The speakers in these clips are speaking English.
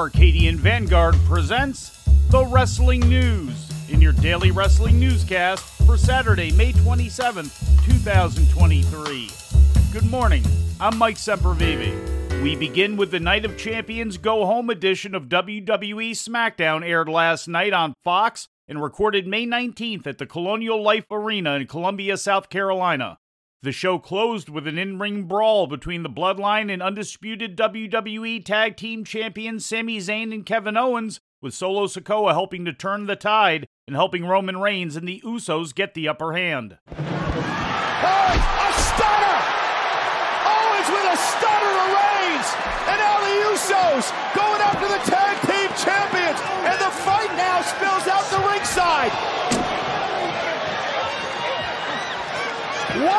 Arcadian Vanguard presents the Wrestling News in your daily wrestling newscast for Saturday, May 27th, 2023. Good morning. I'm Mike Sempervive. We begin with the Night of Champions Go Home edition of WWE SmackDown aired last night on Fox and recorded May 19th at the Colonial Life Arena in Columbia, South Carolina. The show closed with an in ring brawl between the Bloodline and undisputed WWE Tag Team Champions Sami Zayn and Kevin Owens, with Solo Sikoa helping to turn the tide and helping Roman Reigns and the Usos get the upper hand. Oh, a stunner! Owens with a stunner to Reigns! And now the Usos going after the Tag Team Champions! And the fight now spills out the ringside!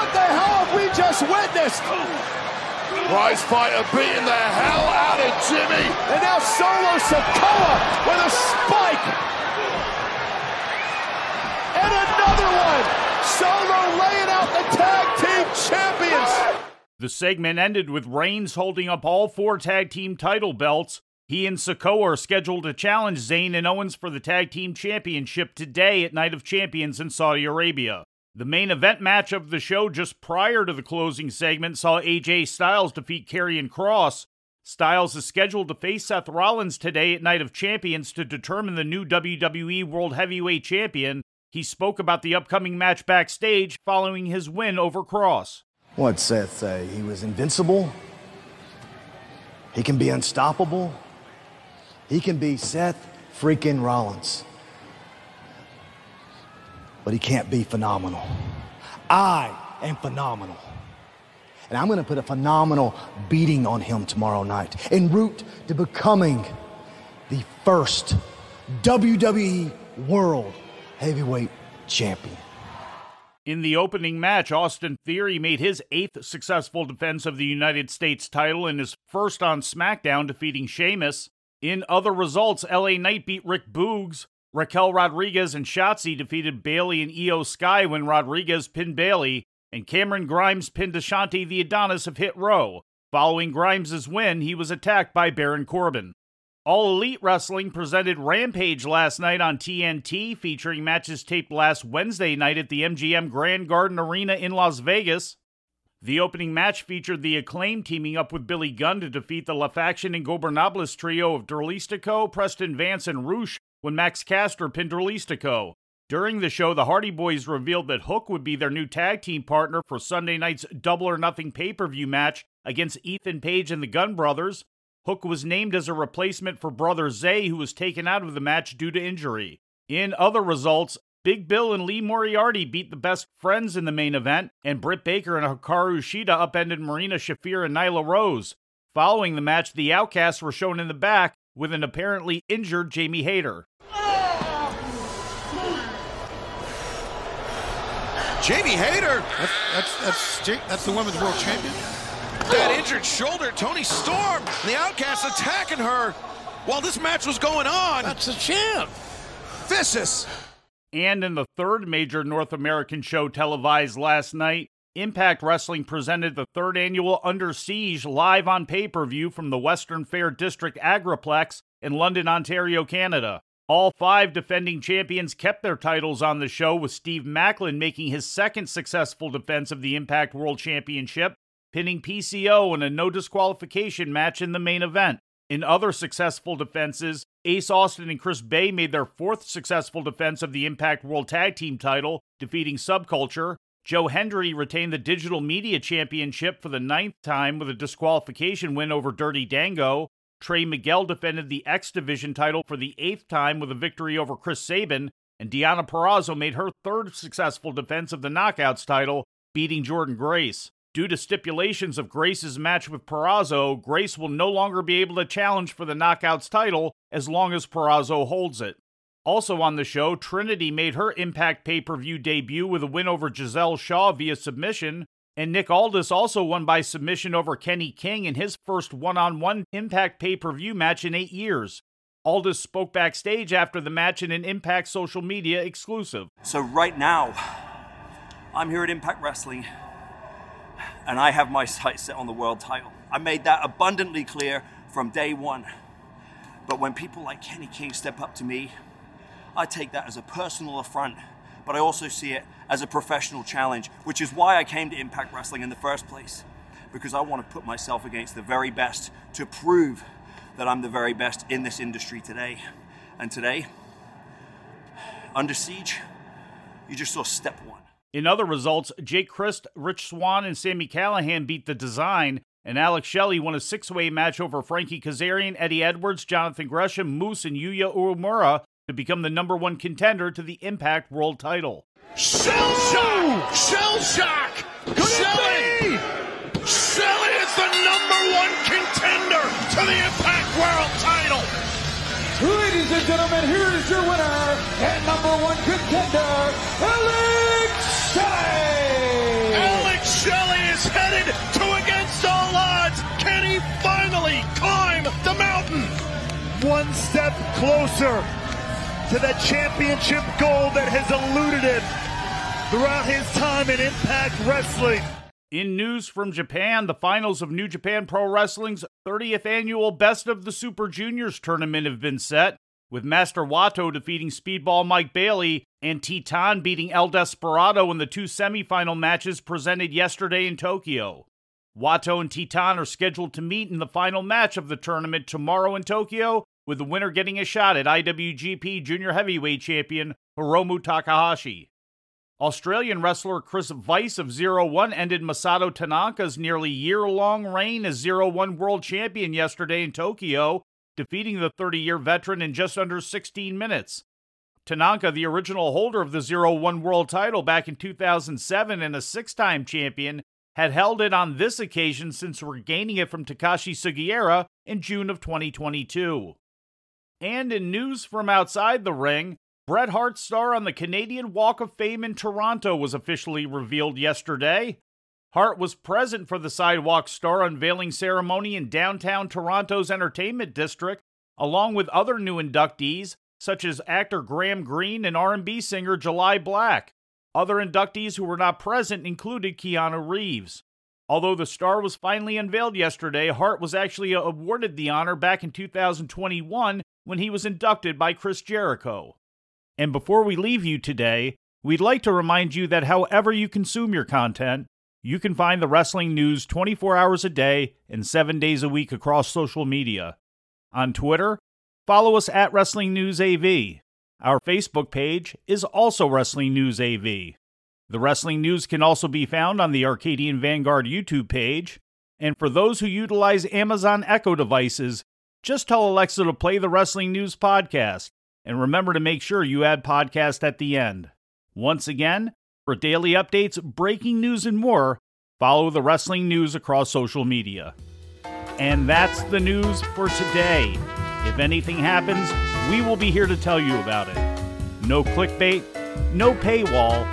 What the hell have we just witnessed? Prize fighter beating the hell out of Jimmy. And now Solo Sikoa with a spike. And another one. Solo laying out the tag team champions. The segment ended with Reigns holding up all four tag team title belts. He and Sikoa are scheduled to challenge Zayn and Owens for the tag team championship today at Night of Champions in Saudi Arabia. The main event match of the show just prior to the closing segment saw AJ Styles defeat Karrion Kross. Styles is scheduled to face Seth Rollins today at Night of Champions to determine the new WWE World Heavyweight Champion. He spoke about the upcoming match backstage following his win over Kross. What'd Seth say? He was invincible? He can be unstoppable? He can be Seth freaking Rollins but he can't be phenomenal. I am phenomenal. And I'm going to put a phenomenal beating on him tomorrow night en route to becoming the first WWE World Heavyweight Champion. In the opening match, Austin Theory made his eighth successful defense of the United States title and his first on SmackDown, defeating Sheamus. In other results, LA Knight beat Rick Boogs. Raquel Rodriguez and Shotzi defeated Bayley and Iyo Sky when Rodriguez pinned Bayley, and Cameron Grimes pinned Ashante the Adonis of Hit Row. Following Grimes' win, he was attacked by Baron Corbin. All Elite Wrestling presented Rampage last night on TNT, featuring matches taped last Wednesday night at the MGM Grand Garden Arena in Las Vegas. The opening match featured the acclaim teaming up with Billy Gunn to defeat the La Faction Ingobernables trio of Dralistico, Preston Vance, and Rush when Max Caster pinned Dralistico. During the show, the Hardy Boys revealed that Hook would be their new tag team partner for Sunday night's Double or Nothing pay per view match against Ethan Page and the Gunn Brothers. Hook was named as a replacement for Brother Zay, who was taken out of the match due to injury. In other results, Big Bill and Lee Moriarty beat the best friends in the main event, and Britt Baker and Hikaru Shida upended Marina Shafir and Nyla Rose. Following the match, the Outcasts were shown in the back with an apparently injured Jamie Hayter. Jamie Hayter. That's that's that's, that's the women's world champion. That injured shoulder, Toni Storm, the Outcast attacking her while this match was going on. That's the champ. Vicious. And in the third major North American show televised last night, Impact Wrestling presented the third annual Under Siege live on pay per view from the Western Fair District Agriplex in London, Ontario, Canada. All five defending champions kept their titles on the show, with Steve Maclin making his second successful defense of the Impact World Championship, pinning PCO in a no disqualification match in the main event. In other successful defenses, Ace Austin and Chris Bey made their fourth successful defense of the Impact World Tag Team title, defeating Subculture. Joe Hendry retained the Digital Media Championship for the ninth time with a disqualification win over Dirty Dango. Trey Miguel defended the X Division title for the eighth time with a victory over Chris Sabin, and Deonna Purrazzo made her third successful defense of the Knockouts title, beating Jordan Grace. Due to stipulations of Grace's match with Purrazzo, Grace will no longer be able to challenge for the Knockouts title as long as Purrazzo holds it. Also on the show, Trinity made her Impact pay per view debut with a win over Giselle Shaw via submission, and Nick Aldis also won by submission over Kenny King in his first one on one Impact pay per view match in eight years. Aldis spoke backstage after the match in an Impact social media exclusive. So, right now, I'm here at Impact Wrestling, and I have my sights set on the world title. I made that abundantly clear from day one. But when people like Kenny King step up to me, I take that as a personal affront, but I also see it as a professional challenge, which is why I came to Impact Wrestling in the first place. Because I want to put myself against the very best to prove that I'm the very best in this industry today. And today, under siege, you just saw step one. In other results, Jake Crist, Rich Swann, and Sami Callihan beat the design, and Alex Shelley won a six way match over Frankie Kazarian, Eddie Edwards, Jonathan Gresham, Moose, and Yuya Uemura to become the number one contender to the Impact World title. Shell shock! Shell shock! Shelley! Shelley is the number one contender to the Impact World title! Ladies and gentlemen, here is your winner and number one contender, Alex Shelley! Alex Shelley is headed to against all odds. Can he finally climb the mountain? One step closer to that championship goal that has eluded him throughout his time in Impact Wrestling. In news from Japan, the finals of New Japan Pro Wrestling's 30th annual Best of the Super Juniors tournament have been set, with Master Wato defeating Speedball Mike Bailey and Titan beating El Desperado in the two semifinal matches presented yesterday in Tokyo. Wato and Titan are scheduled to meet in the final match of the tournament tomorrow in Tokyo, with the winner getting a shot at IWGP Junior Heavyweight Champion Hiromu Takahashi. Australian wrestler Chris Vice of Zero One ended Masato Tanaka's nearly year long reign as Zero One World Champion yesterday in Tokyo, defeating the 30 year veteran in just under 16 minutes. Tanaka, the original holder of the Zero One World title back in 2007 and a six time champion, had held it on this occasion since regaining it from Takashi Sugiura in June of 2022. And in news from outside the ring, Bret Hart's star on the Canadian Walk of Fame in Toronto was officially revealed yesterday. Hart was present for the Sidewalk Star unveiling ceremony in downtown Toronto's entertainment district, along with other new inductees such as actor Graham Greene and R&B singer Jully Black. Other inductees who were not present included Keanu Reeves. Although the star was finally unveiled yesterday, Hart was actually awarded the honor back in 2021 when he was inducted by Chris Jericho. And before we leave you today, we'd like to remind you that however you consume your content, you can find the wrestling news 24 hours a day and 7 days a week across social media. On Twitter, follow us at Wrestling News AV. Our Facebook page is also Wrestling News AV. The wrestling news can also be found on the Arcadian Vanguard YouTube page. And for those who utilize Amazon Echo devices, just tell Alexa to play the Wrestling News podcast. And remember to make sure you add podcast at the end. Once again, for daily updates, breaking news, and more, follow the wrestling news across social media. And that's the news for today. If anything happens, we will be here to tell you about it. No clickbait, no paywall,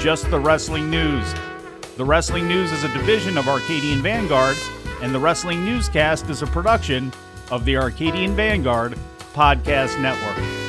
just the wrestling news. The Wrestling News is a division of Arcadian Vanguard, and the Wrestling Newscast is a production of the Arcadian Vanguard Podcast Network.